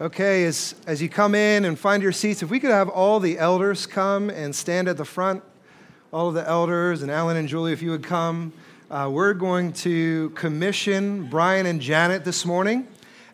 Okay, as, as you come in and find your seats, if we could have all the elders come and stand at the front, all of the elders, and Alan and Julie, if you would come. Uh, we're going to commission Brian and Janet this morning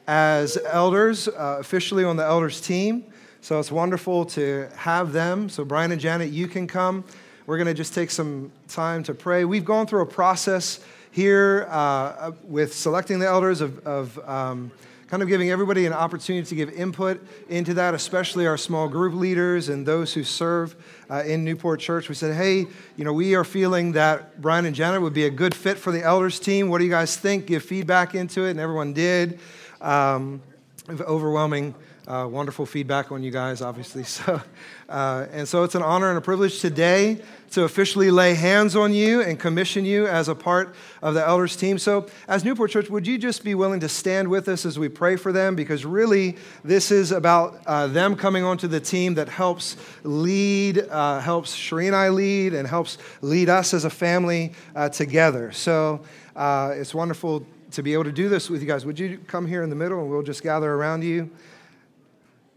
as elders, uh, officially on the elders team. So it's wonderful to have them. So, Brian and Janet, you can come. We're going to just take some time to pray. We've gone through a process here uh, with selecting the elders of. of um, kind of giving everybody an opportunity to give input into that, especially our small group leaders and those who serve uh, in Newport Church. We said, hey, you know, we are feeling that Brian and Janet would be a good fit for the elders team. What do you guys think? Give feedback into it, and everyone did. Um, overwhelming uh, wonderful feedback on you guys, obviously. So, uh, and so it's an honor and a privilege today to officially lay hands on you and commission you as a part of the elders team. So, as Newport Church, would you just be willing to stand with us as we pray for them? Because really, this is about uh, them coming onto the team that helps lead, uh, helps Sheree and I lead, and helps lead us as a family uh, together. So, uh, it's wonderful to be able to do this with you guys. Would you come here in the middle and we'll just gather around you?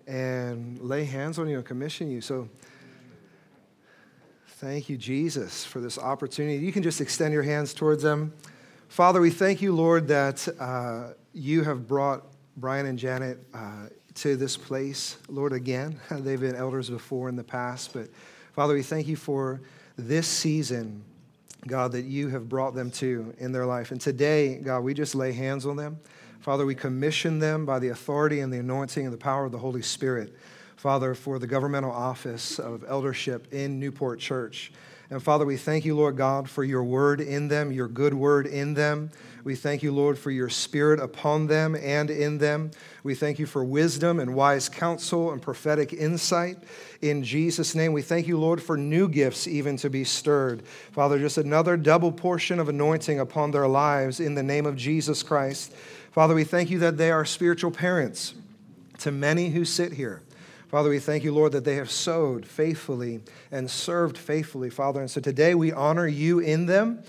And lay hands on you and commission you. So thank you, Jesus, for this opportunity. You can just extend your hands towards them. Father, we thank you, Lord, that uh, you have brought Brian and Janet uh, to this place, Lord, again. They've been elders before in the past, but Father, we thank you for this season, God, that you have brought them to in their life. And today, God, we just lay hands on them. Father, we commission them by the authority and the anointing and the power of the Holy Spirit, Father, for the governmental office of eldership in Newport Church. And Father, we thank you, Lord God, for your word in them, your good word in them. We thank you, Lord, for your spirit upon them and in them. We thank you for wisdom and wise counsel and prophetic insight. In Jesus' name, we thank you, Lord, for new gifts even to be stirred. Father, just another double portion of anointing upon their lives in the name of Jesus Christ. Father, we thank you that they are spiritual parents to many who sit here. Father, we thank you, Lord, that they have sowed faithfully and served faithfully, Father. And so today we honor you in them.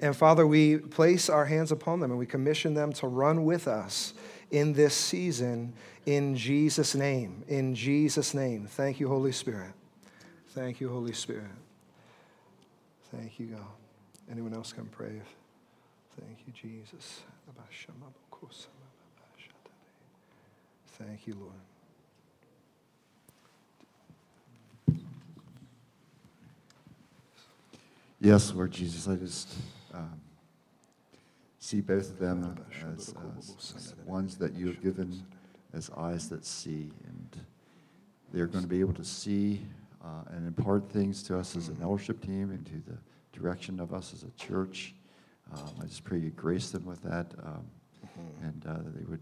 And Father, we place our hands upon them and we commission them to run with us in this season in Jesus' name. In Jesus' name. Thank you, Holy Spirit. Thank you, Holy Spirit. Thank you, God. Anyone else can pray? Thank you, Jesus. Thank you, Lord. Yes, Lord Jesus, I just um, see both of them as, as, ones that you have given as eyes that see, and they're going to be able to see uh, and impart things to us as an eldership team and to the direction of us as a church. Um, I just pray you grace them with that, um, and uh, they would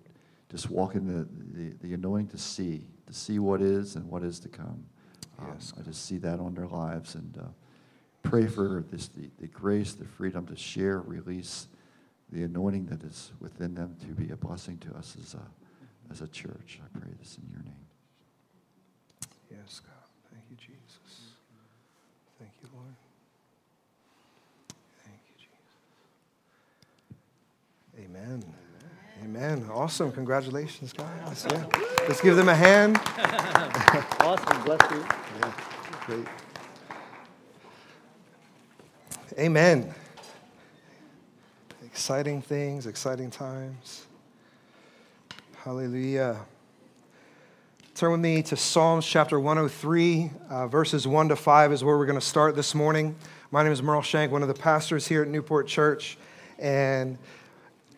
just walk in the, the, the, anointing to see, to see what is and what is to come. Um. I just see that on their lives and uh, pray for this, the, the grace, the freedom to share, release the anointing that is within them to be a blessing to us as a, as a church. I pray this in your name. Yes, God. Thank you, Jesus. Thank you, Lord. Thank you, Jesus. Amen. Amen. Awesome. Congratulations, guys. Yeah. Let's give them a hand. awesome. Bless you. Yeah. Great. Amen. Exciting things, exciting times. Hallelujah. Turn with me to Psalms chapter 103, uh, verses 1 to 5 is where we're going to start this morning. My name is Merle Shank, one of the pastors here at Newport Church. And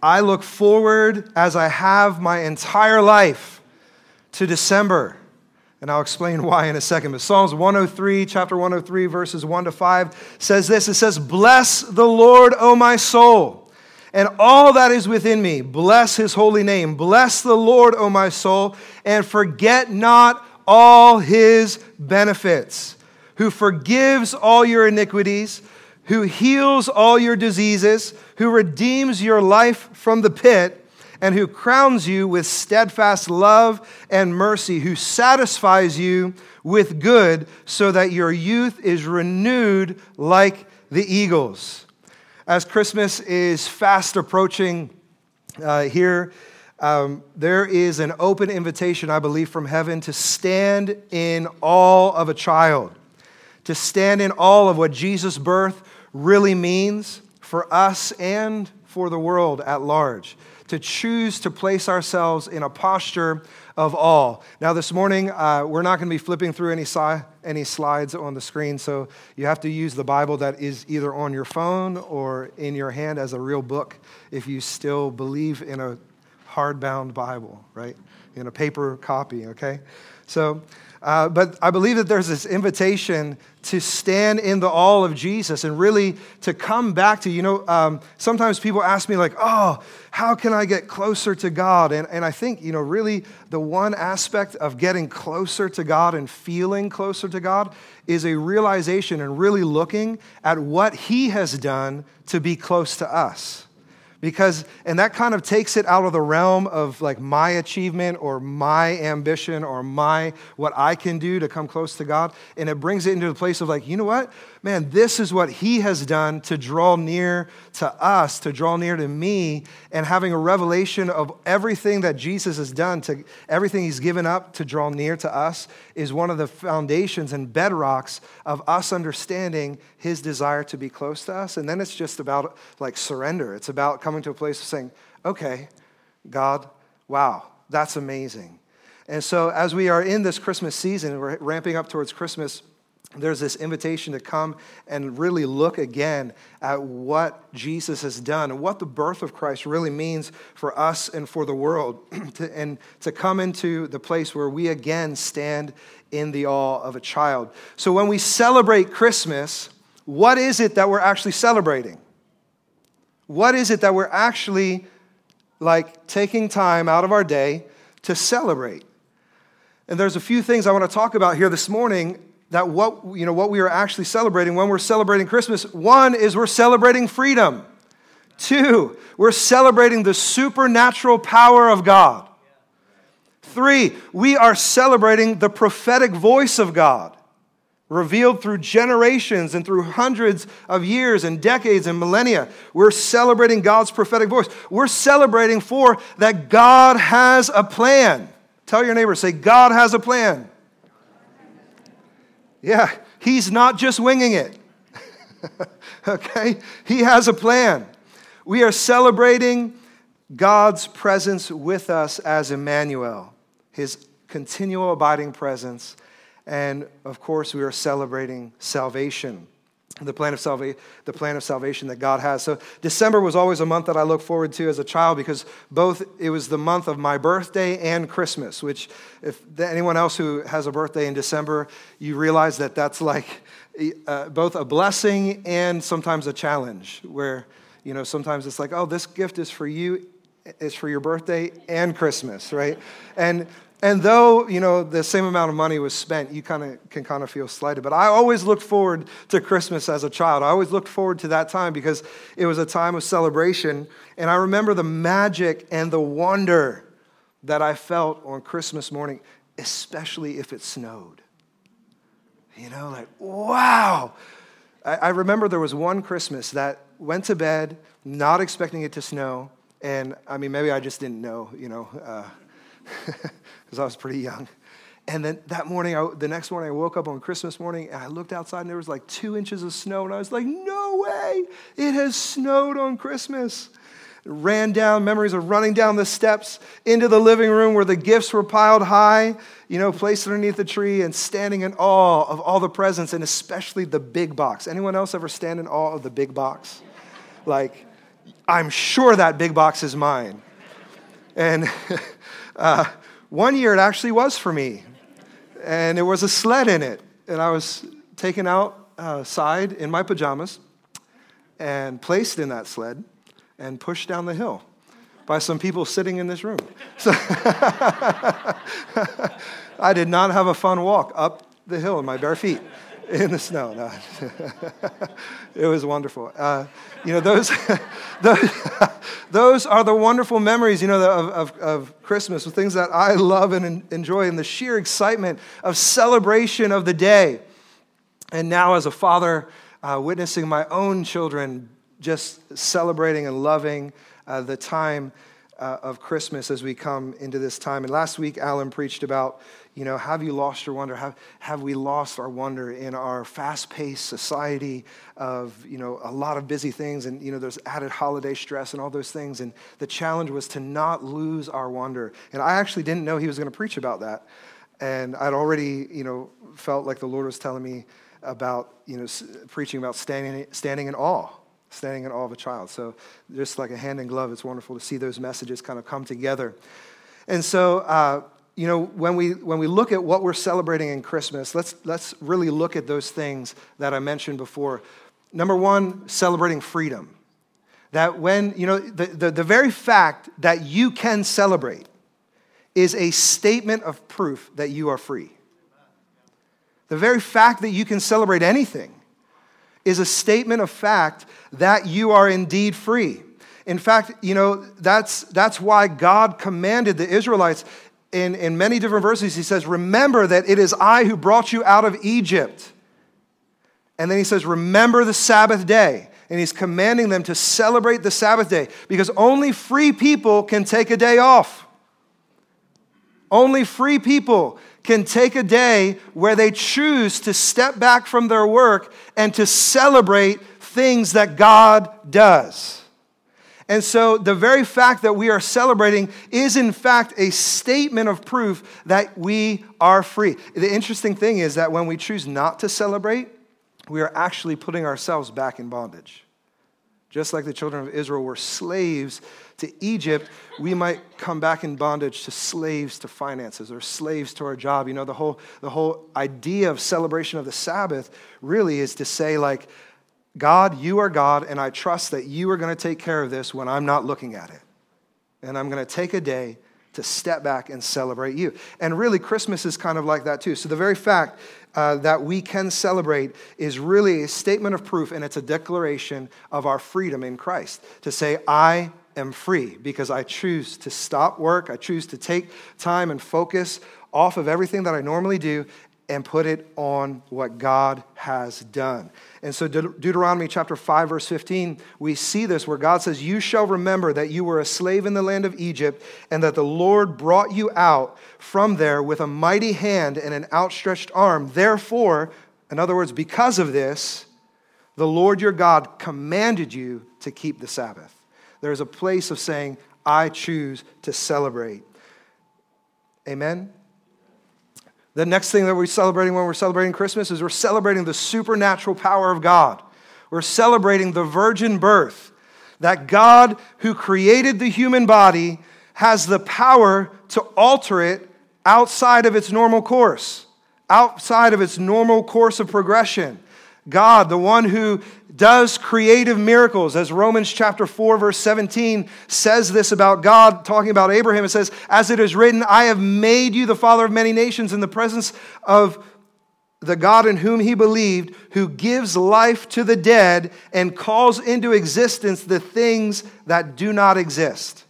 I look forward, as I have my entire life, to December. And I'll explain why in a second. But Psalms 103, chapter 103, verses 1 to 5 says this It says, Bless the Lord, O my soul, and all that is within me. Bless his holy name. Bless the Lord, O my soul, and forget not all his benefits, who forgives all your iniquities who heals all your diseases, who redeems your life from the pit, and who crowns you with steadfast love and mercy, who satisfies you with good so that your youth is renewed like the eagles. As Christmas is fast approaching uh, here, um, there is an open invitation, I believe, from heaven to stand in awe of a child, to stand in awe of what Jesus' birth really means for us and for the world at large, to choose to place ourselves in a posture of all. Now, this morning, uh, we're not going to be flipping through any, si- any slides on the screen, so you have to use the Bible that is either on your phone or in your hand as a real book if you still believe in a hardbound Bible, right? In a paper copy, okay? So, uh, but I believe that there's this invitation to stand in the all of Jesus and really to come back to, you know, um, sometimes people ask me, like, oh, how can I get closer to God? And, and I think, you know, really the one aspect of getting closer to God and feeling closer to God is a realization and really looking at what He has done to be close to us because and that kind of takes it out of the realm of like my achievement or my ambition or my what i can do to come close to god. And it brings it into the place of like you know what man this is what he has done to draw near to us to draw near to me and having a revelation of everything that jesus has done to everything he's given up to draw near to us is one of the foundations and bedrocks of us understanding his desire to be close to us and then it's just about like surrender it's about coming to a place of saying, okay, God, wow, that's amazing. And so, as we are in this Christmas season, we're ramping up towards Christmas, there's this invitation to come and really look again at what Jesus has done and what the birth of Christ really means for us and for the world, and to come into the place where we again stand in the awe of a child. So, when we celebrate Christmas, what is it that we're actually celebrating? What is it that we're actually like taking time out of our day to celebrate? And there's a few things I want to talk about here this morning that what you know what we are actually celebrating when we're celebrating Christmas. One is we're celebrating freedom. Two, we're celebrating the supernatural power of God. Three, we are celebrating the prophetic voice of God revealed through generations and through hundreds of years and decades and millennia. We're celebrating God's prophetic voice. We're celebrating for that God has a plan. Tell your neighbor, say, God has a plan. Yeah, He's not just winging it. okay? He has a plan. We are celebrating God's presence with us as Emmanuel, His continual abiding presence and of course, we are celebrating salvation. The plan, of salva- the plan of salvation that God has. So, December was always a month that I looked forward to as a child because both it was the month of my birthday and Christmas, which, if anyone else who has a birthday in December, you realize that that's like uh, both a blessing and sometimes a challenge, where, you know, sometimes it's like, oh, this gift is for you, it's for your birthday and Christmas, right? And and though, you know, the same amount of money was spent, you kind of can kind of feel slighted. But I always looked forward to Christmas as a child. I always looked forward to that time because it was a time of celebration. And I remember the magic and the wonder that I felt on Christmas morning, especially if it snowed. You know, like, wow. I, I remember there was one Christmas that went to bed not expecting it to snow. And I mean, maybe I just didn't know, you know. Uh, because I was pretty young. And then that morning, I, the next morning, I woke up on Christmas morning and I looked outside and there was like two inches of snow. And I was like, no way, it has snowed on Christmas. Ran down, memories of running down the steps into the living room where the gifts were piled high, you know, placed underneath the tree and standing in awe of all the presents and especially the big box. Anyone else ever stand in awe of the big box? Like, I'm sure that big box is mine. And uh, one year it actually was for me, and there was a sled in it, and I was taken outside uh, in my pajamas and placed in that sled and pushed down the hill by some people sitting in this room. So I did not have a fun walk up the hill in my bare feet in the snow. No. it was wonderful. Uh, you know, those, those, those are the wonderful memories, you know, of, of, of Christmas, the things that I love and enjoy, and the sheer excitement of celebration of the day. And now, as a father, uh, witnessing my own children just celebrating and loving uh, the time uh, of Christmas as we come into this time. And last week, Alan preached about, you know, have you lost your wonder? Have, have we lost our wonder in our fast paced society of, you know, a lot of busy things and, you know, there's added holiday stress and all those things. And the challenge was to not lose our wonder. And I actually didn't know he was going to preach about that. And I'd already, you know, felt like the Lord was telling me about, you know, preaching about standing, standing in awe standing in awe of a child. So, just like a hand in glove, it's wonderful to see those messages kind of come together. And so, uh, you know, when we, when we look at what we're celebrating in Christmas, let's, let's really look at those things that I mentioned before. Number one, celebrating freedom. That when, you know, the, the, the very fact that you can celebrate is a statement of proof that you are free. The very fact that you can celebrate anything is a statement of fact that you are indeed free. In fact, you know, that's, that's why God commanded the Israelites in, in many different verses. He says, Remember that it is I who brought you out of Egypt. And then he says, Remember the Sabbath day. And he's commanding them to celebrate the Sabbath day because only free people can take a day off. Only free people can take a day where they choose to step back from their work and to celebrate things that God does. And so, the very fact that we are celebrating is, in fact, a statement of proof that we are free. The interesting thing is that when we choose not to celebrate, we are actually putting ourselves back in bondage. Just like the children of Israel were slaves to Egypt, we might come back in bondage to slaves to finances or slaves to our job. You know, the whole, the whole idea of celebration of the Sabbath really is to say, like, God, you are God, and I trust that you are going to take care of this when I'm not looking at it. And I'm going to take a day to step back and celebrate you. And really, Christmas is kind of like that too. So, the very fact uh, that we can celebrate is really a statement of proof, and it's a declaration of our freedom in Christ. To say, I am free because I choose to stop work. I choose to take time and focus off of everything that I normally do and put it on what God has done. And so, De- Deuteronomy chapter 5, verse 15, we see this where God says, You shall remember that you were a slave in the land of Egypt, and that the Lord brought you out from there with a mighty hand and an outstretched arm. Therefore, in other words, because of this, the Lord your God commanded you to keep the Sabbath. There's a place of saying, I choose to celebrate. Amen? The next thing that we're celebrating when we're celebrating Christmas is we're celebrating the supernatural power of God. We're celebrating the virgin birth. That God, who created the human body, has the power to alter it outside of its normal course, outside of its normal course of progression. God, the one who does creative miracles, as Romans chapter 4, verse 17 says this about God, talking about Abraham. It says, As it is written, I have made you the father of many nations in the presence of the God in whom he believed, who gives life to the dead and calls into existence the things that do not exist.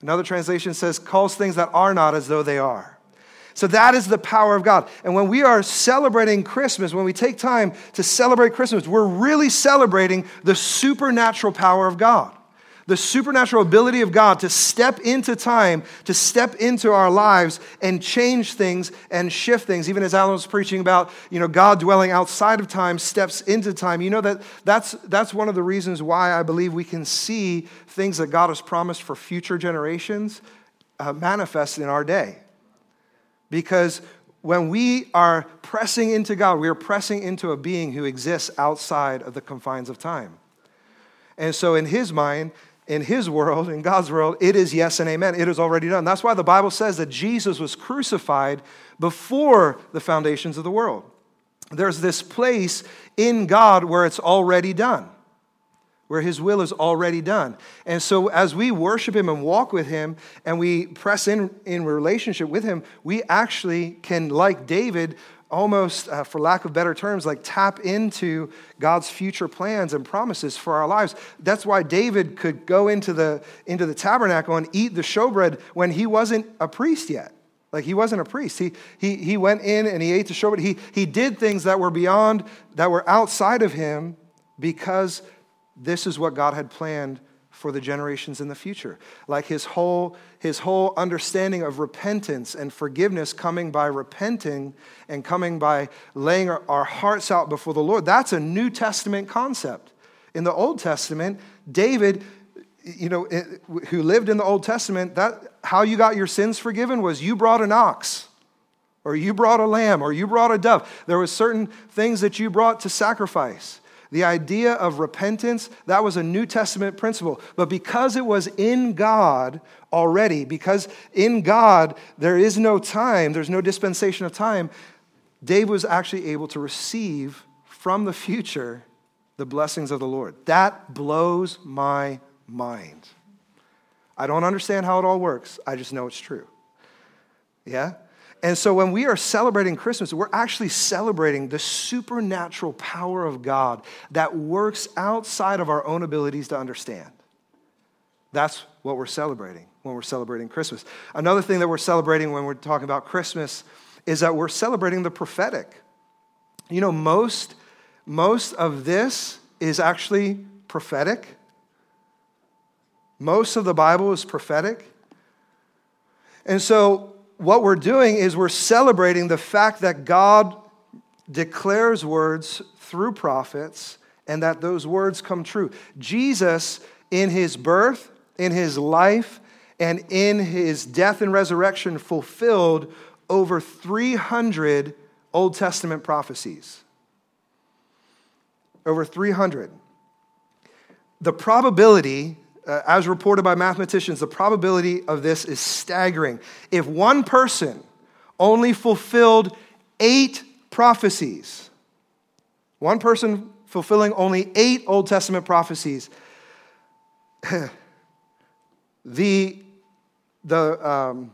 Another translation says, calls things that are not as though they are. So that is the power of God. And when we are celebrating Christmas, when we take time to celebrate Christmas, we're really celebrating the supernatural power of God. The supernatural ability of God to step into time, to step into our lives and change things and shift things. Even as Alan was preaching about, you know, God dwelling outside of time steps into time. You know that that's, that's one of the reasons why I believe we can see things that God has promised for future generations uh, manifest in our day. Because when we are pressing into God, we are pressing into a being who exists outside of the confines of time. And so, in his mind, in his world, in God's world, it is yes and amen. It is already done. That's why the Bible says that Jesus was crucified before the foundations of the world. There's this place in God where it's already done where his will is already done. And so as we worship him and walk with him and we press in in relationship with him, we actually can like David almost uh, for lack of better terms like tap into God's future plans and promises for our lives. That's why David could go into the into the tabernacle and eat the showbread when he wasn't a priest yet. Like he wasn't a priest. He, he, he went in and he ate the showbread. He, he did things that were beyond, that were outside of him because this is what God had planned for the generations in the future. Like his whole, his whole understanding of repentance and forgiveness coming by repenting and coming by laying our, our hearts out before the Lord. That's a New Testament concept. In the Old Testament, David, you know, who lived in the Old Testament, that how you got your sins forgiven was you brought an ox or you brought a lamb or you brought a dove. There was certain things that you brought to sacrifice. The idea of repentance, that was a New Testament principle. But because it was in God already, because in God there is no time, there's no dispensation of time, Dave was actually able to receive from the future the blessings of the Lord. That blows my mind. I don't understand how it all works, I just know it's true. Yeah? And so when we are celebrating Christmas, we're actually celebrating the supernatural power of God that works outside of our own abilities to understand. That's what we're celebrating when we're celebrating Christmas. Another thing that we're celebrating when we're talking about Christmas is that we're celebrating the prophetic. You know, most, most of this is actually prophetic. Most of the Bible is prophetic. And so what we're doing is we're celebrating the fact that God declares words through prophets and that those words come true. Jesus, in his birth, in his life, and in his death and resurrection, fulfilled over 300 Old Testament prophecies. Over 300. The probability uh, as reported by mathematicians, the probability of this is staggering. If one person only fulfilled eight prophecies, one person fulfilling only eight Old Testament prophecies, the, the, um,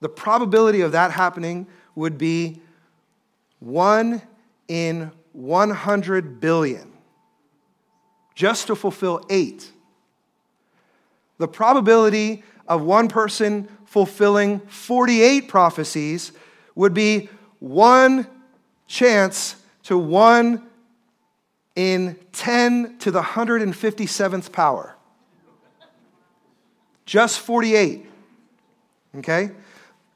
the probability of that happening would be one in 100 billion just to fulfill eight. The probability of one person fulfilling 48 prophecies would be one chance to one in 10 to the 157th power. Just 48. Okay?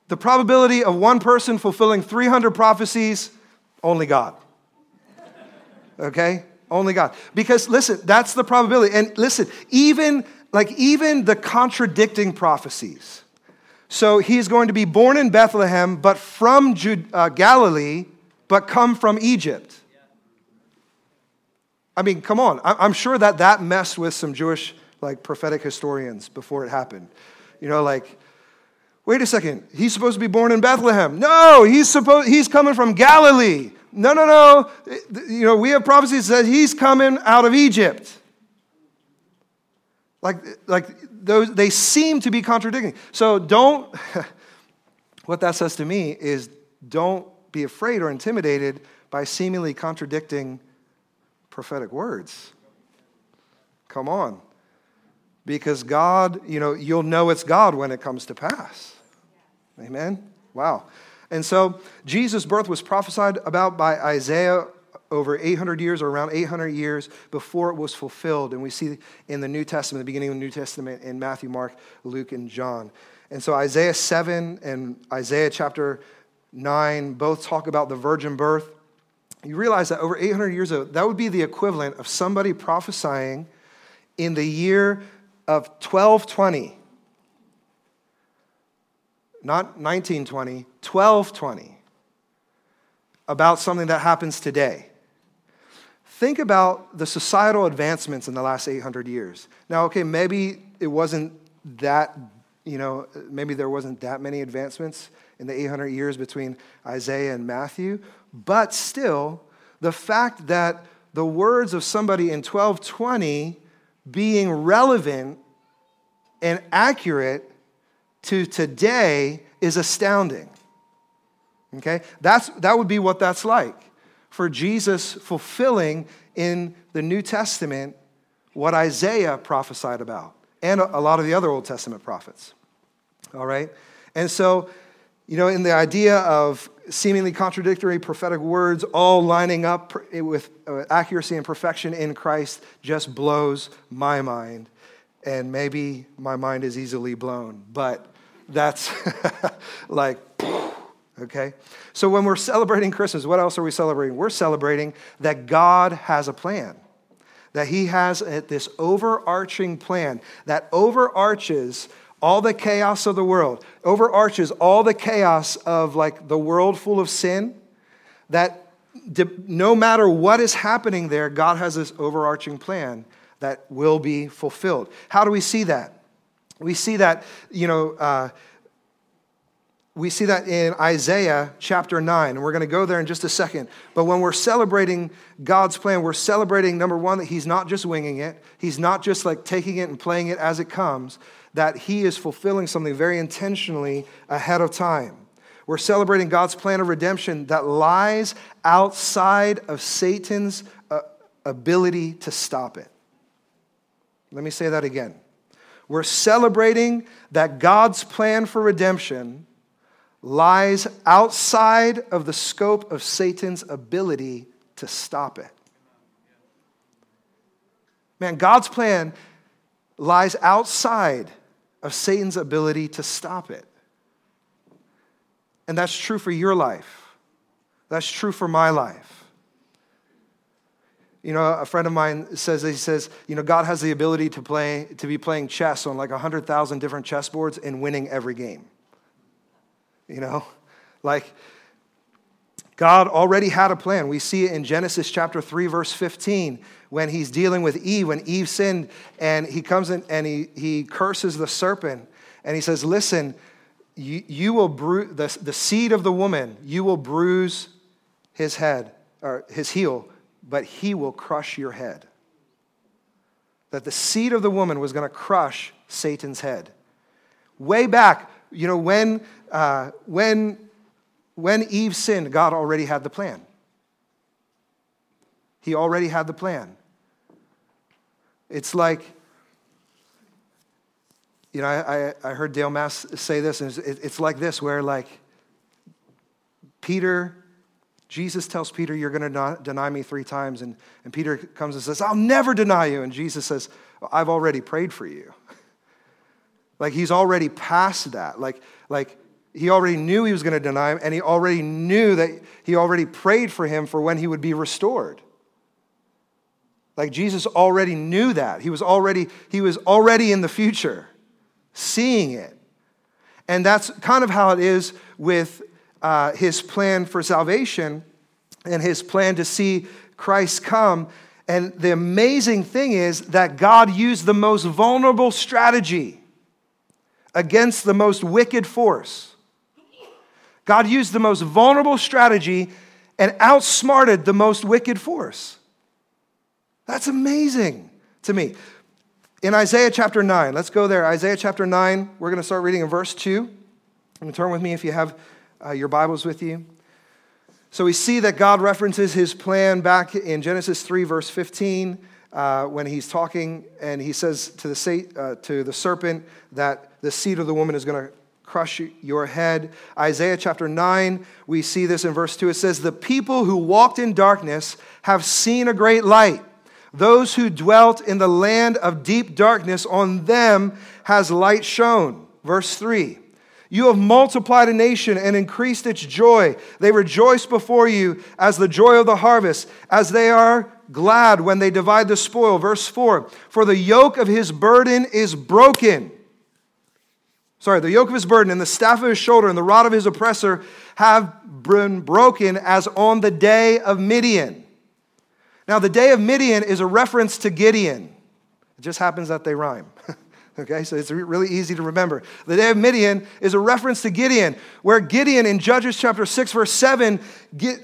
The probability of one person fulfilling 300 prophecies, only God. Okay? Only God. Because listen, that's the probability. And listen, even like even the contradicting prophecies. So he's going to be born in Bethlehem, but from Jude, uh, Galilee, but come from Egypt. I mean, come on. I'm sure that that messed with some Jewish like prophetic historians before it happened. You know, like, wait a second, he's supposed to be born in Bethlehem. No, he's supposed he's coming from Galilee. No, no, no. You know, we have prophecies that he's coming out of Egypt. Like, like those, they seem to be contradicting. So don't, what that says to me is don't be afraid or intimidated by seemingly contradicting prophetic words. Come on. Because God, you know, you'll know it's God when it comes to pass. Amen? Wow. And so Jesus' birth was prophesied about by Isaiah over 800 years or around 800 years before it was fulfilled. And we see in the New Testament, the beginning of the New Testament, in Matthew, Mark, Luke, and John. And so Isaiah 7 and Isaiah chapter 9 both talk about the virgin birth. You realize that over 800 years ago, that would be the equivalent of somebody prophesying in the year of 1220 not 1920, 1220, about something that happens today. Think about the societal advancements in the last 800 years. Now, okay, maybe it wasn't that, you know, maybe there wasn't that many advancements in the 800 years between Isaiah and Matthew, but still, the fact that the words of somebody in 1220 being relevant and accurate to today is astounding. Okay? That's, that would be what that's like for Jesus fulfilling in the New Testament what Isaiah prophesied about and a lot of the other Old Testament prophets. All right? And so You know, in the idea of seemingly contradictory prophetic words all lining up with uh, accuracy and perfection in Christ just blows my mind. And maybe my mind is easily blown, but that's like, okay? So when we're celebrating Christmas, what else are we celebrating? We're celebrating that God has a plan, that He has this overarching plan that overarches all the chaos of the world, overarches all the chaos of like the world full of sin, that no matter what is happening there, God has this overarching plan that will be fulfilled. How do we see that? We see that, you know, uh, we see that in Isaiah chapter 9, and we're going to go there in just a second. But when we're celebrating God's plan, we're celebrating, number one, that He's not just winging it, He's not just like taking it and playing it as it comes, that He is fulfilling something very intentionally ahead of time. We're celebrating God's plan of redemption that lies outside of Satan's uh, ability to stop it. Let me say that again. We're celebrating that God's plan for redemption lies outside of the scope of Satan's ability to stop it. Man, God's plan lies outside of Satan's ability to stop it. And that's true for your life. That's true for my life. You know, a friend of mine says, he says, you know, God has the ability to play, to be playing chess on like 100,000 different chessboards and winning every game. You know, like God already had a plan. We see it in Genesis chapter 3, verse 15, when he's dealing with Eve, when Eve sinned, and he comes in and he, he curses the serpent. And he says, Listen, you, you will bruise the, the seed of the woman, you will bruise his head or his heel, but he will crush your head. That the seed of the woman was going to crush Satan's head. Way back, you know, when, uh, when, when Eve sinned, God already had the plan. He already had the plan. It's like, you know, I, I heard Dale Mast say this, and it's like this, where like Peter, Jesus tells Peter, You're going to deny me three times. And, and Peter comes and says, I'll never deny you. And Jesus says, I've already prayed for you. like he's already past that. Like, like he already knew he was going to deny him, and he already knew that he already prayed for him for when he would be restored. Like Jesus already knew that. He was already, he was already in the future seeing it. And that's kind of how it is with uh, his plan for salvation and his plan to see Christ come. And the amazing thing is that God used the most vulnerable strategy against the most wicked force. God used the most vulnerable strategy and outsmarted the most wicked force. That's amazing to me in Isaiah chapter 9, let's go there. Isaiah chapter 9, we're going to start reading in verse 2. And turn with me if you have uh, your Bibles with you. So we see that God references his plan back in Genesis 3, verse 15, uh, when he's talking and he says to the, uh, to the serpent that the seed of the woman is going to crush your head. Isaiah chapter 9, we see this in verse 2. It says, The people who walked in darkness have seen a great light. Those who dwelt in the land of deep darkness, on them has light shone. Verse 3 You have multiplied a nation and increased its joy. They rejoice before you as the joy of the harvest, as they are glad when they divide the spoil. Verse 4 For the yoke of his burden is broken. Sorry, the yoke of his burden and the staff of his shoulder and the rod of his oppressor have been broken as on the day of Midian. Now, the day of Midian is a reference to Gideon. It just happens that they rhyme. Okay, so it's really easy to remember. The day of Midian is a reference to Gideon, where Gideon in Judges chapter 6, verse 7,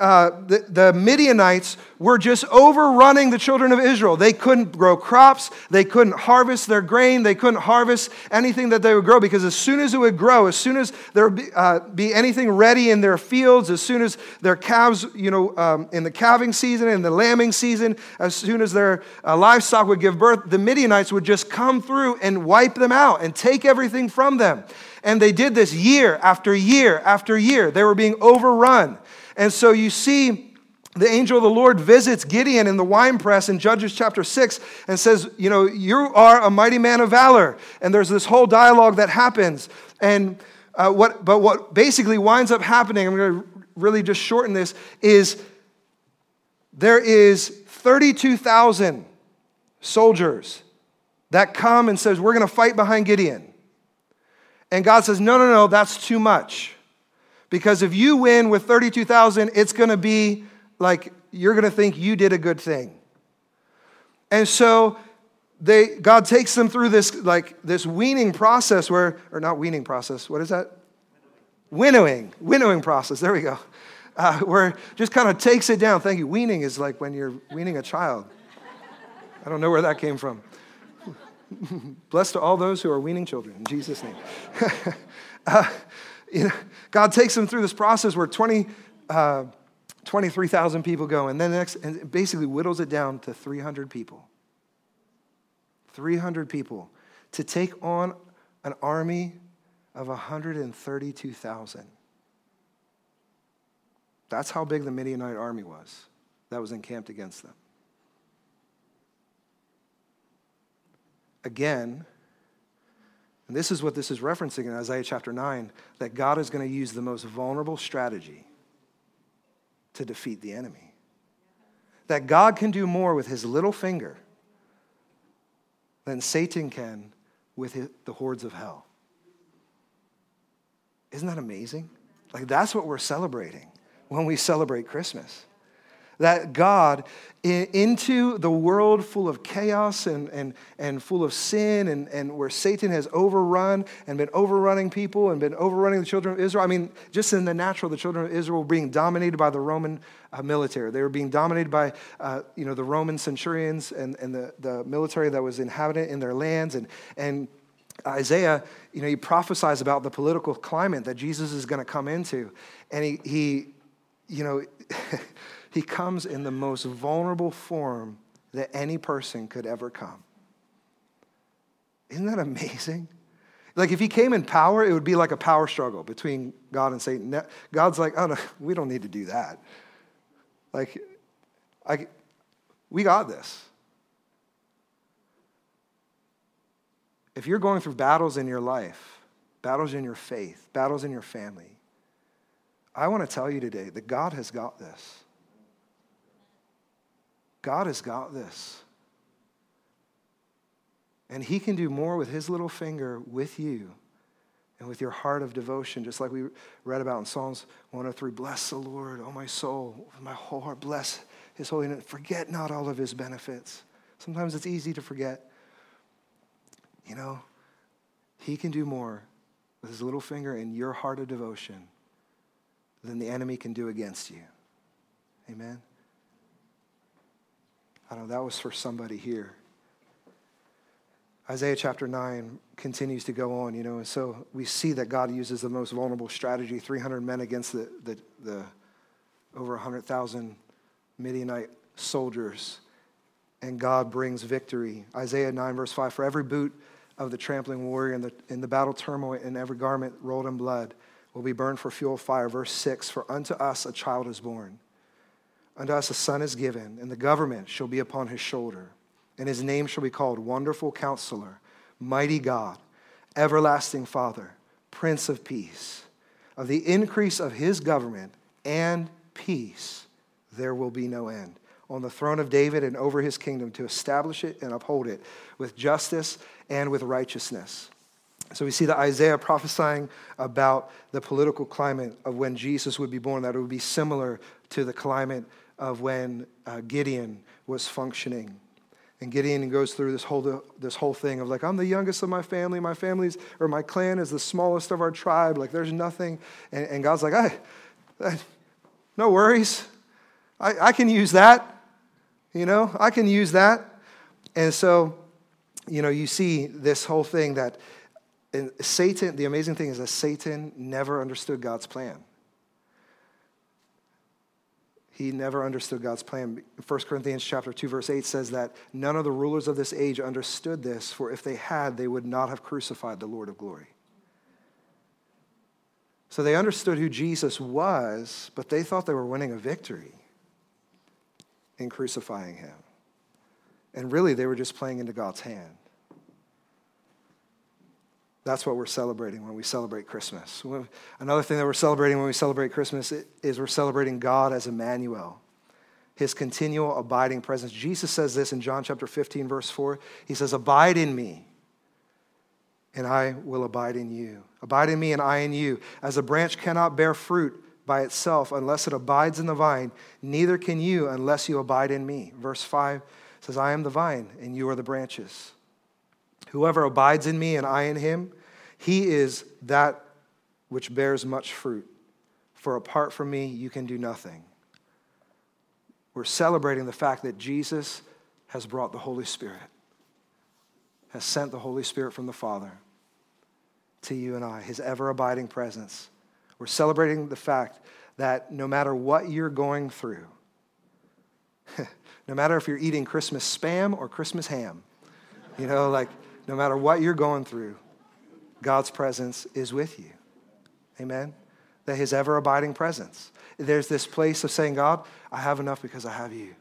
uh, the, the Midianites were just overrunning the children of Israel. They couldn't grow crops, they couldn't harvest their grain, they couldn't harvest anything that they would grow because as soon as it would grow, as soon as there would be, uh, be anything ready in their fields, as soon as their calves, you know, um, in the calving season, in the lambing season, as soon as their uh, livestock would give birth, the Midianites would just come through and wipe wipe them out and take everything from them. And they did this year after year after year. They were being overrun. And so you see, the angel of the Lord visits Gideon in the winepress in Judges chapter 6 and says, You know, you are a mighty man of valor. And there's this whole dialogue that happens. And uh, what, but what basically winds up happening, I'm going to really just shorten this, is there is 32,000 soldiers that come and says, We're going to fight behind Gideon. And God says, No, no, no, that's too much. Because if you win with 32,000, it's going to be like you're going to think you did a good thing. And so they, God takes them through this like this weaning process where, or not weaning process, what is that? Winnowing, winnowing process. There we go. Uh, where just kind of takes it down. Thank you. Weaning is like when you're weaning a child. I don't know where that came from. Blessed to all those who are weaning children in Jesus' name. uh, you know, God takes them through this process where 20, uh, 23,000 people go, and then next, and basically whittles it down to 300 people. 300 people to take on an army of 132,000. That's how big the Midianite army was that was encamped against them. Again, and this is what this is referencing in Isaiah chapter 9 that God is going to use the most vulnerable strategy to defeat the enemy. That God can do more with his little finger than Satan can with his, the hordes of hell. Isn't that amazing? Like, that's what we're celebrating when we celebrate Christmas that God, into the world full of chaos and, and, and full of sin, and, and where Satan has overrun and been overrunning people and been overrunning the children of Israel. I mean, just in the natural, the children of Israel were being dominated by the Roman uh, military. They were being dominated by uh, you know, the Roman centurions and, and the, the military that was inhabitant in their lands. And, and Isaiah, you know, he prophesies about the political climate that Jesus is going to come into. And he, he you know, He comes in the most vulnerable form that any person could ever come. Isn't that amazing? Like if he came in power, it would be like a power struggle between God and Satan. God's like, oh no, we don't need to do that. Like, I, we got this. If you're going through battles in your life, battles in your faith, battles in your family, I want to tell you today that God has got this. God has got this. And He can do more with His little finger with you and with your heart of devotion, just like we read about in Psalms 103 Bless the Lord, O my soul, with my whole heart, bless His holy name. Forget not all of His benefits. Sometimes it's easy to forget. You know, He can do more with His little finger in your heart of devotion than the enemy can do against you. Amen. I don't know, that was for somebody here. Isaiah chapter 9 continues to go on, you know, and so we see that God uses the most vulnerable strategy 300 men against the, the, the over 100,000 Midianite soldiers, and God brings victory. Isaiah 9, verse 5 For every boot of the trampling warrior in the, in the battle turmoil, and every garment rolled in blood will be burned for fuel fire. Verse 6 For unto us a child is born. Unto us a son is given, and the government shall be upon his shoulder, and his name shall be called Wonderful Counselor, Mighty God, Everlasting Father, Prince of Peace. Of the increase of his government and peace, there will be no end. On the throne of David and over his kingdom to establish it and uphold it with justice and with righteousness. So we see that Isaiah prophesying about the political climate of when Jesus would be born, that it would be similar to the climate of when uh, Gideon was functioning. And Gideon goes through this whole, this whole thing of like, I'm the youngest of my family. My family's, or my clan is the smallest of our tribe. Like, there's nothing. And, and God's like, I, I, no worries. I, I can use that. You know, I can use that. And so, you know, you see this whole thing that Satan, the amazing thing is that Satan never understood God's plan. He never understood God's plan. 1 Corinthians chapter 2 verse 8 says that none of the rulers of this age understood this, for if they had, they would not have crucified the Lord of glory. So they understood who Jesus was, but they thought they were winning a victory in crucifying him. And really, they were just playing into God's hand. That's what we're celebrating when we celebrate Christmas. Another thing that we're celebrating when we celebrate Christmas is we're celebrating God as Emmanuel, his continual abiding presence. Jesus says this in John chapter 15, verse 4. He says, Abide in me, and I will abide in you. Abide in me, and I in you. As a branch cannot bear fruit by itself unless it abides in the vine, neither can you unless you abide in me. Verse 5 says, I am the vine, and you are the branches. Whoever abides in me and I in him, he is that which bears much fruit. For apart from me, you can do nothing. We're celebrating the fact that Jesus has brought the Holy Spirit, has sent the Holy Spirit from the Father to you and I, his ever abiding presence. We're celebrating the fact that no matter what you're going through, no matter if you're eating Christmas spam or Christmas ham, you know, like no matter what you're going through, God's presence is with you. Amen? That his ever abiding presence. There's this place of saying, God, I have enough because I have you.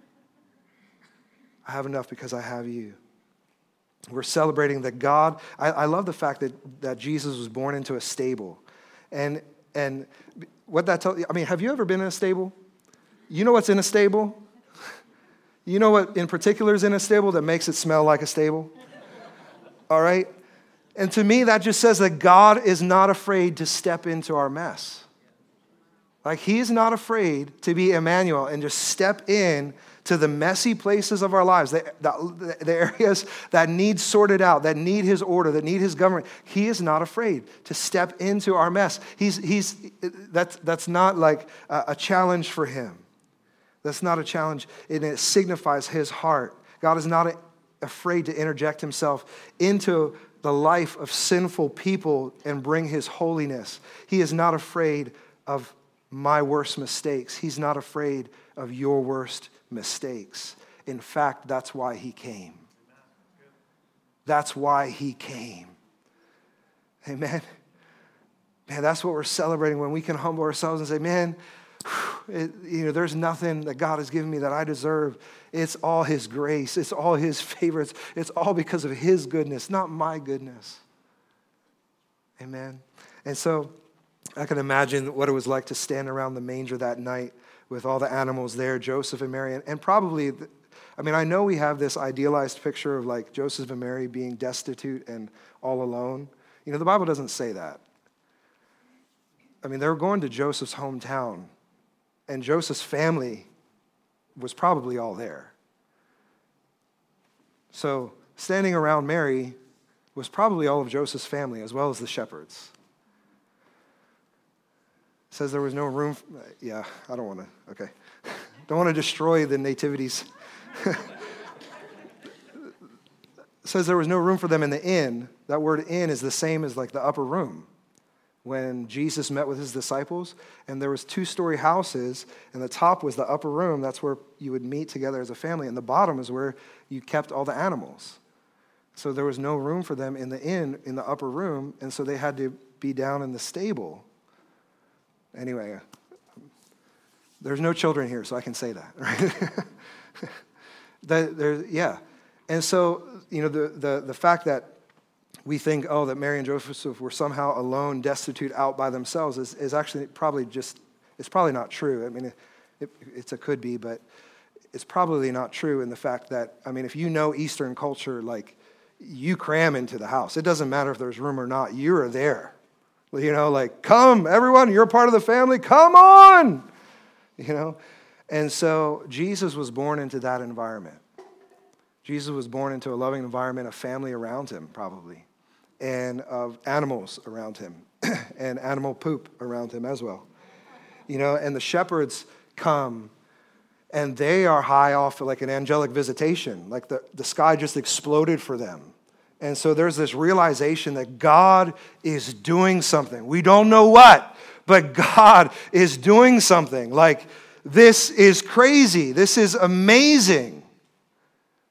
I have enough because I have you. We're celebrating that God, I, I love the fact that, that Jesus was born into a stable. And, and what that tells you, I mean, have you ever been in a stable? You know what's in a stable? You know what in particular is in a stable that makes it smell like a stable? All right? And to me, that just says that God is not afraid to step into our mess. Like, He's not afraid to be Emmanuel and just step in to the messy places of our lives, the, the, the, areas that need sorted out, that need His order, that need His government. He is not afraid to step into our mess. He's, he's, that's, that's not like a, a challenge for Him. That's not a challenge, and it signifies His heart. God is not afraid to interject himself into the life of sinful people and bring his holiness. He is not afraid of my worst mistakes. He's not afraid of your worst mistakes. In fact, that's why he came. That's why he came. Amen. Man, that's what we're celebrating when we can humble ourselves and say, man, it, you know, there's nothing that God has given me that I deserve. It's all His grace. It's all His favorites. It's all because of His goodness, not my goodness. Amen. And so I can imagine what it was like to stand around the manger that night with all the animals there, Joseph and Mary, and probably, I mean, I know we have this idealized picture of like Joseph and Mary being destitute and all alone. You know, the Bible doesn't say that. I mean, they were going to Joseph's hometown and Joseph's family was probably all there. So, standing around Mary was probably all of Joseph's family as well as the shepherds. It says there was no room. For, uh, yeah, I don't want to. Okay. don't want to destroy the nativities. says there was no room for them in the inn. That word inn is the same as like the upper room when Jesus met with his disciples, and there was two-story houses, and the top was the upper room. That's where you would meet together as a family, and the bottom is where you kept all the animals. So there was no room for them in the inn in the upper room, and so they had to be down in the stable. Anyway, there's no children here, so I can say that, right? there, yeah. And so, you know, the, the, the fact that we think, oh, that Mary and Joseph were somehow alone, destitute, out by themselves is, is actually probably just, it's probably not true. I mean, it, it, it's a could be, but it's probably not true in the fact that, I mean, if you know Eastern culture, like, you cram into the house. It doesn't matter if there's room or not, you are there. You know, like, come, everyone, you're part of the family, come on! You know? And so Jesus was born into that environment. Jesus was born into a loving environment, a family around him, probably and of animals around him and animal poop around him as well. You know, and the shepherds come and they are high off like an angelic visitation, like the, the sky just exploded for them. And so there's this realization that God is doing something. We don't know what, but God is doing something. Like, this is crazy. This is amazing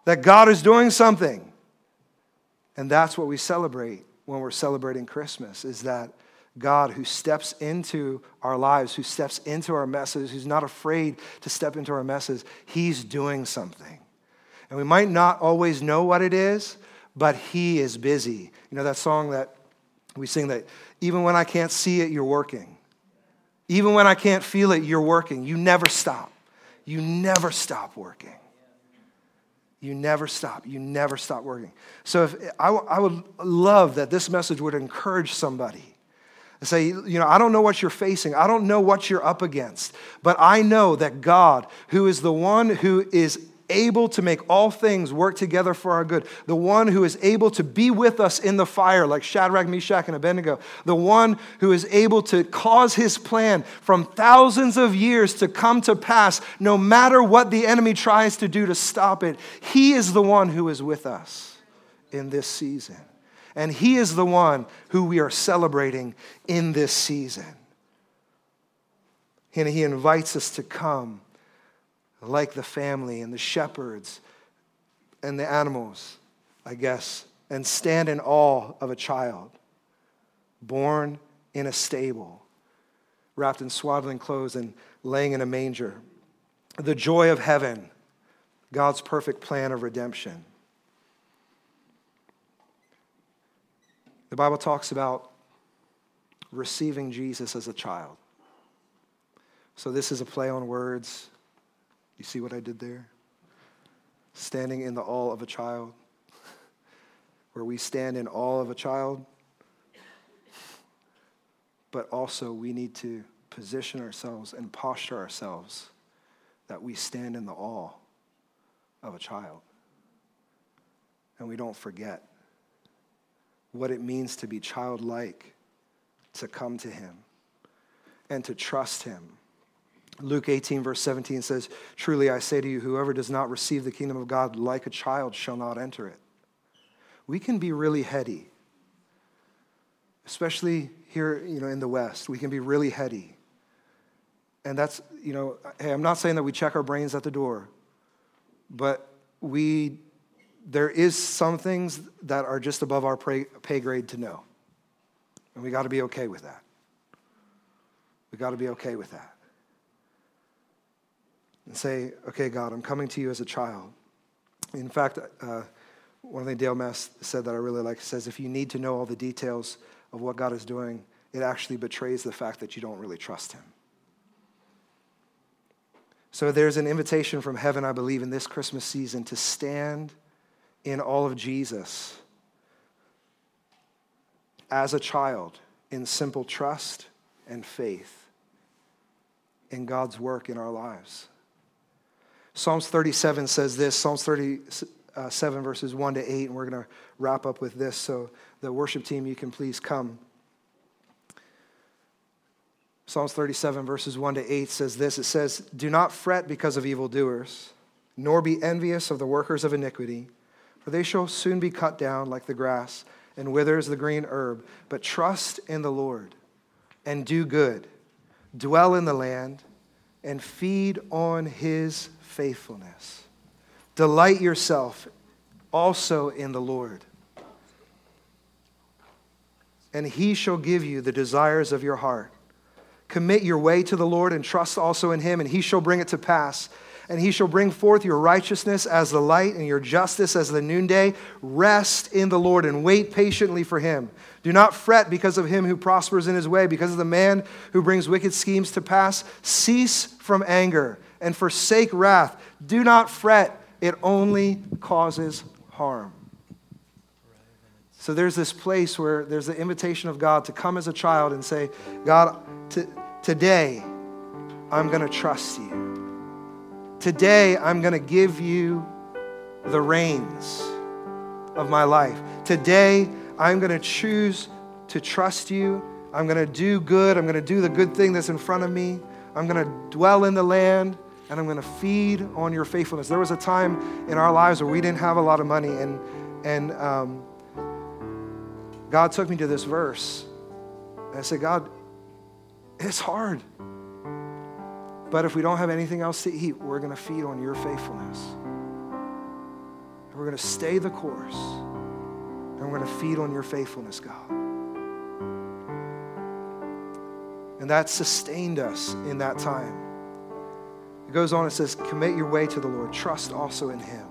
that God is doing something. And that's what we celebrate when we're celebrating Christmas is that God who steps into our lives, who steps into our messes, who's not afraid to step into our messes, he's doing something. And we might not always know what it is, but he is busy. You know that song that we sing that even when I can't see it, you're working. Even when I can't feel it, you're working. You never stop. You never stop working. You never stop. You never stop working. So if I, I would love that this message would encourage somebody and say, you know, I don't know what you're facing. I don't know what you're up against, but I know that God, who is the one who is able to make all things work together for our good, the one who is able to be with us in the fire, like Shadrach, Meshach, and Abednego, the one who is able to cause his plan from thousands of years to come to pass, no matter what the enemy tries to do to stop it. He is the one who is with us in this season. And he is the one who we are celebrating in this season. And he invites us to come like the family and the shepherds and the animals, I guess, and stand in awe of a child born in a stable, wrapped in swaddling clothes and laying in a manger. The joy of heaven, God's perfect plan of redemption. The Bible talks about receiving Jesus as a child. So, this is a play on words. You see what I did there? Standing in the awe of a child, where we stand in awe of a child, but also we need to position ourselves and posture ourselves that we stand in the awe of a child. And we don't forget what it means to be childlike, to come to Him, and to trust Him Luke 18, verse 17 says, Truly I say to you, whoever does not receive the kingdom of God like a child shall not enter it. We can be really heady, especially here you know, in the West. We can be really heady. And that's, you know, hey, I'm not saying that we check our brains at the door, but we, there is some things that are just above our pay grade to know. And we got to be okay with that. We got to be okay with that and say, okay, God, I'm coming to you as a child. In fact, uh, one thing Dale Mast said that I really like says, if you need to know all the details of what God is doing, it actually betrays the fact that you don't really trust Him. So there's an invitation from heaven, I believe, in this Christmas season to stand in all of Jesus as a child in simple trust and faith in God's work in our lives. Psalms 37 says this Psalms 37, verses 1 to 8, and we're going to wrap up with this. So, the worship team, you can please come. Psalms 37, verses 1 to 8 says this It says, Do not fret because of evildoers, nor be envious of the workers of iniquity, for they shall soon be cut down like the grass and withers the green herb. But trust in the Lord and do good, dwell in the land, and feed on his faithfulness. Delight yourself also in the Lord, and he shall give you the desires of your heart. Commit your way to the Lord and trust also in him, and he shall bring it to pass. And he shall bring forth your righteousness as the light and your justice as the noonday. Rest in the Lord and wait patiently for him. Do not fret because of him who prospers in his way, because of the man who brings wicked schemes to pass. Cease from anger and forsake wrath. Do not fret, it only causes harm. So there's this place where there's the invitation of God to come as a child and say, God, t- today I'm going to trust you. Today I'm going to give you the reins of my life. Today I'm going to choose to trust you. I'm going to do good. I'm going to do the good thing that's in front of me. I'm going to dwell in the land and I'm going to feed on your faithfulness. There was a time in our lives where we didn't have a lot of money, and, and um, God took me to this verse. And I said, God, it's hard. But if we don't have anything else to eat, we're going to feed on your faithfulness. And We're going to stay the course. And we're going to feed on your faithfulness, God. And that sustained us in that time. It goes on and says, Commit your way to the Lord, trust also in Him.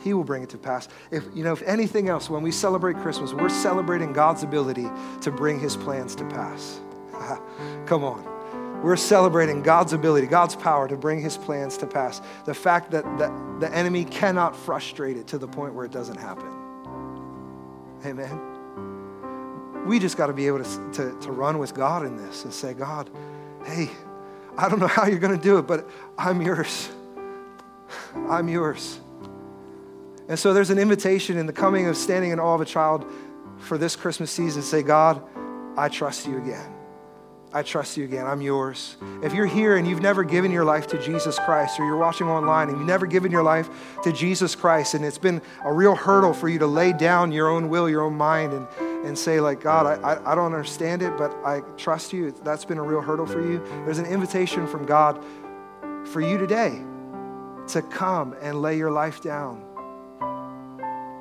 He will bring it to pass. If you know, if anything else, when we celebrate Christmas, we're celebrating God's ability to bring his plans to pass. Come on. We're celebrating God's ability, God's power to bring his plans to pass. The fact that the, the enemy cannot frustrate it to the point where it doesn't happen. Amen. We just got to be able to, to, to run with God in this and say, God, hey, I don't know how you're going to do it, but I'm yours. I'm yours. And so there's an invitation in the coming of standing in awe of a child for this Christmas season. Say, God, I trust you again. I trust you again. I'm yours. If you're here and you've never given your life to Jesus Christ, or you're watching online and you've never given your life to Jesus Christ, and it's been a real hurdle for you to lay down your own will, your own mind, and, and say, like, God, I, I, don't understand it, but I trust you. That's been a real hurdle for you. There's an invitation from God for you today to come and lay your life down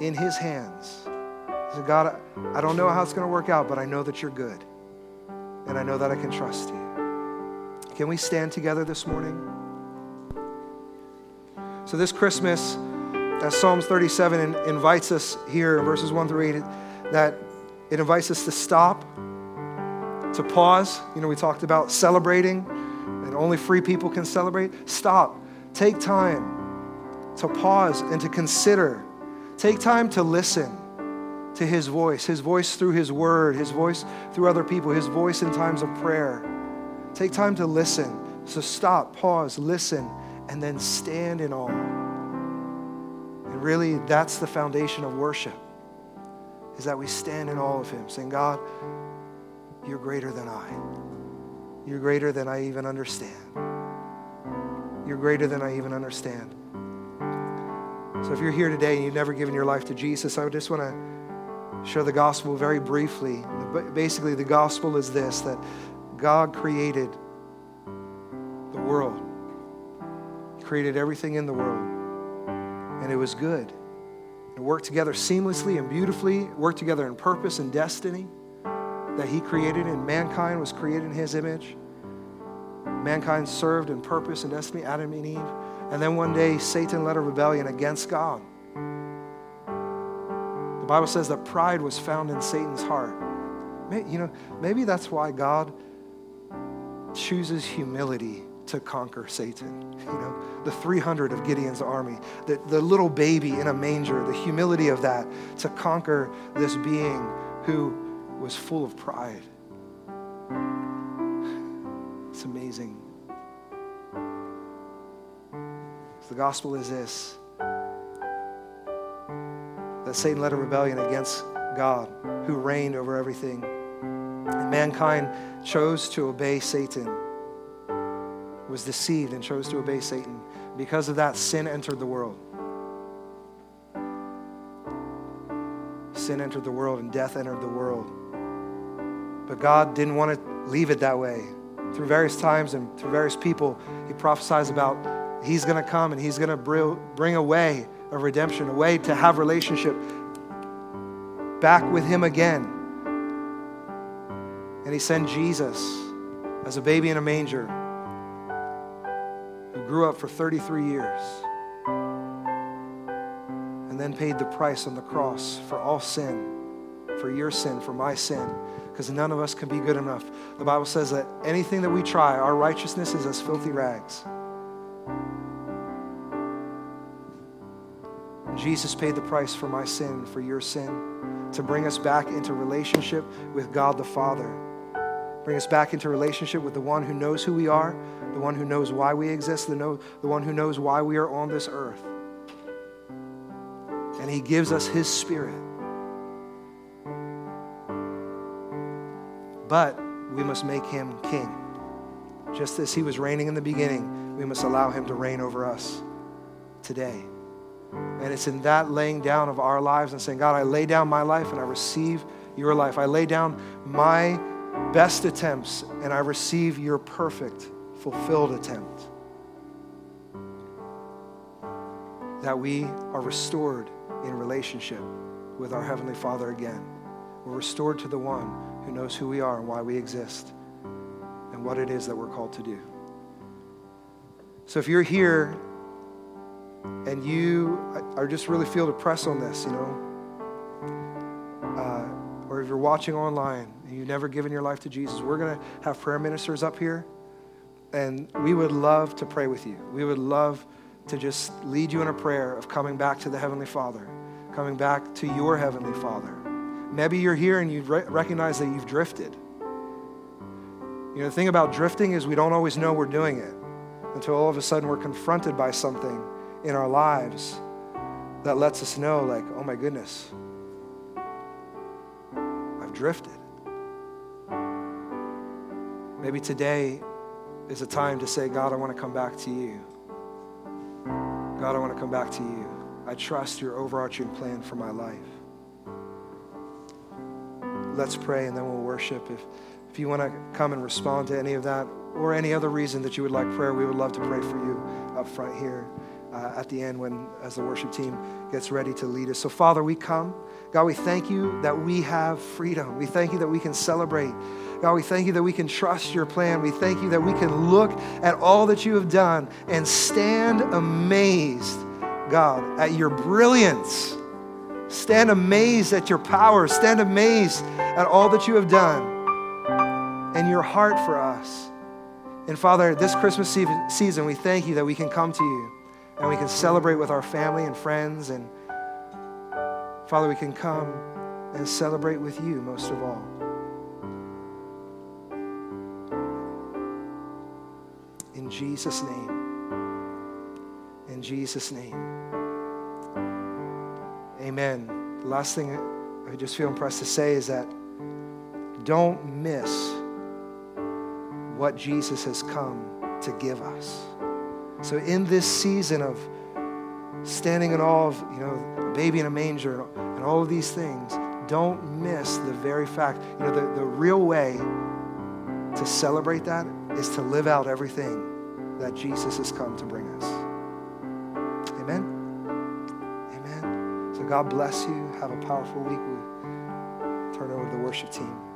in His hands. So, God, I don't know how it's going to work out, but I know that you're good and I know that I can trust you. Can we stand together this morning? So, this Christmas, as Psalms 37 invites us here verses 1 through 8, that it invites us to stop, to pause. You know, we talked about celebrating, and only free people can celebrate. Stop. Take time to pause and to consider. Take time to listen to His voice, His voice through His word, His voice through other people, His voice in times of prayer. Take time to listen. So stop, pause, listen, and then stand in awe. And really, that's the foundation of worship, is that we stand in awe of Him, saying, God, you're greater than I. You're greater than I even understand. You're greater than I even understand. So if you're here today and you've never given your life to Jesus, I just want to share the gospel very briefly. Basically, the gospel is this that God created the world, he created everything in the world, and it was good. It worked together seamlessly and beautifully, it worked together in purpose and destiny that He created, and mankind was created in His image. Mankind served in purpose and destiny, Adam and Eve. And then one day, Satan led a rebellion against God. The Bible says that pride was found in Satan's heart. You know, maybe that's why God chooses humility to conquer Satan. You know, the 300 of Gideon's army, the, the little baby in a manger, the humility of that to conquer this being who was full of pride. It's amazing. The gospel is this that Satan led a rebellion against God, who reigned over everything. And mankind chose to obey Satan, was deceived and chose to obey Satan. Because of that, sin entered the world. Sin entered the world and death entered the world. But God didn't want to leave it that way. Through various times and through various people, He prophesies about He's going to come and He's going to bring a way of redemption, a way to have relationship back with him again. And he sent Jesus as a baby in a manger grew up for 33 years and then paid the price on the cross for all sin, for your sin, for my sin, because none of us can be good enough. The Bible says that anything that we try, our righteousness is as filthy rags. Jesus paid the price for my sin, for your sin, to bring us back into relationship with God the Father. Bring us back into relationship with the one who knows who we are, the one who knows why we exist, the, know, the one who knows why we are on this earth. And he gives us his spirit. But we must make him king. Just as he was reigning in the beginning, we must allow him to reign over us today. And it's in that laying down of our lives and saying, God, I lay down my life and I receive your life. I lay down my best attempts, and I receive your perfect, fulfilled attempt. That we are restored in relationship with our Heavenly Father again. We're restored to the one who knows who we are and why we exist and what it is that we're called to do. So if you're here and you are just really feel depressed on this, you know, uh, or if you're watching online, and you've never given your life to Jesus, we're going to have prayer ministers up here, and we would love to pray with you. We would love to just lead you in a prayer of coming back to the Heavenly Father, coming back to your Heavenly Father. Maybe you're here and you re- recognize that you've drifted. You know, the thing about drifting is we don't always know we're doing it until all of a sudden we're confronted by something in our lives that lets us know, like, oh my goodness, I've drifted. Maybe today is a time to say, God, I want to come back to you. God, I want to come back to you. I trust your overarching plan for my life. Let's pray and then we'll worship. If, if you want to come and respond to any of that or any other reason that you would like prayer, we would love to pray for you up front here uh, at the end when as the worship team gets ready to lead us. So, Father, we come. God, we thank you that we have freedom. We thank you that we can celebrate. God, we thank you that we can trust your plan. We thank you that we can look at all that you have done and stand amazed, God, at your brilliance. Stand amazed at your power. Stand amazed at all that you have done and your heart for us. And Father, this Christmas season, we thank you that we can come to you and we can celebrate with our family and friends. And Father, we can come and celebrate with you most of all. In Jesus' name. In Jesus' name. Amen. The last thing I just feel impressed to say is that don't miss what Jesus has come to give us. So, in this season of standing in awe of, you know, a baby in a manger and all of these things, don't miss the very fact, you know, the, the real way to celebrate that is to live out everything that Jesus has come to bring us. Amen? Amen. So, God bless you. Have a powerful week. We turn over to the worship team.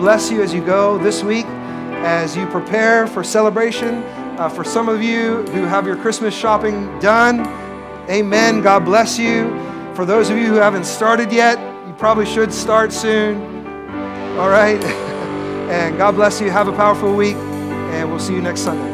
Bless you as you go this week, as you prepare for celebration. Uh, for some of you who have your Christmas shopping done, amen. God bless you. For those of you who haven't started yet, you probably should start soon. All right. and God bless you. Have a powerful week, and we'll see you next Sunday.